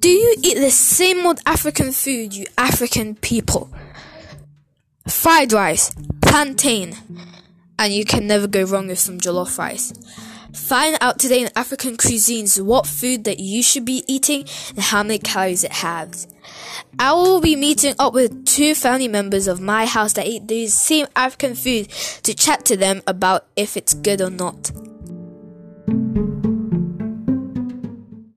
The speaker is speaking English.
Do you eat the same old African food, you African people? Fried rice, plantain, and you can never go wrong with some jollof rice. Find out today in African cuisines what food that you should be eating and how many calories it has. I will be meeting up with two family members of my house that eat the same African food to chat to them about if it's good or not.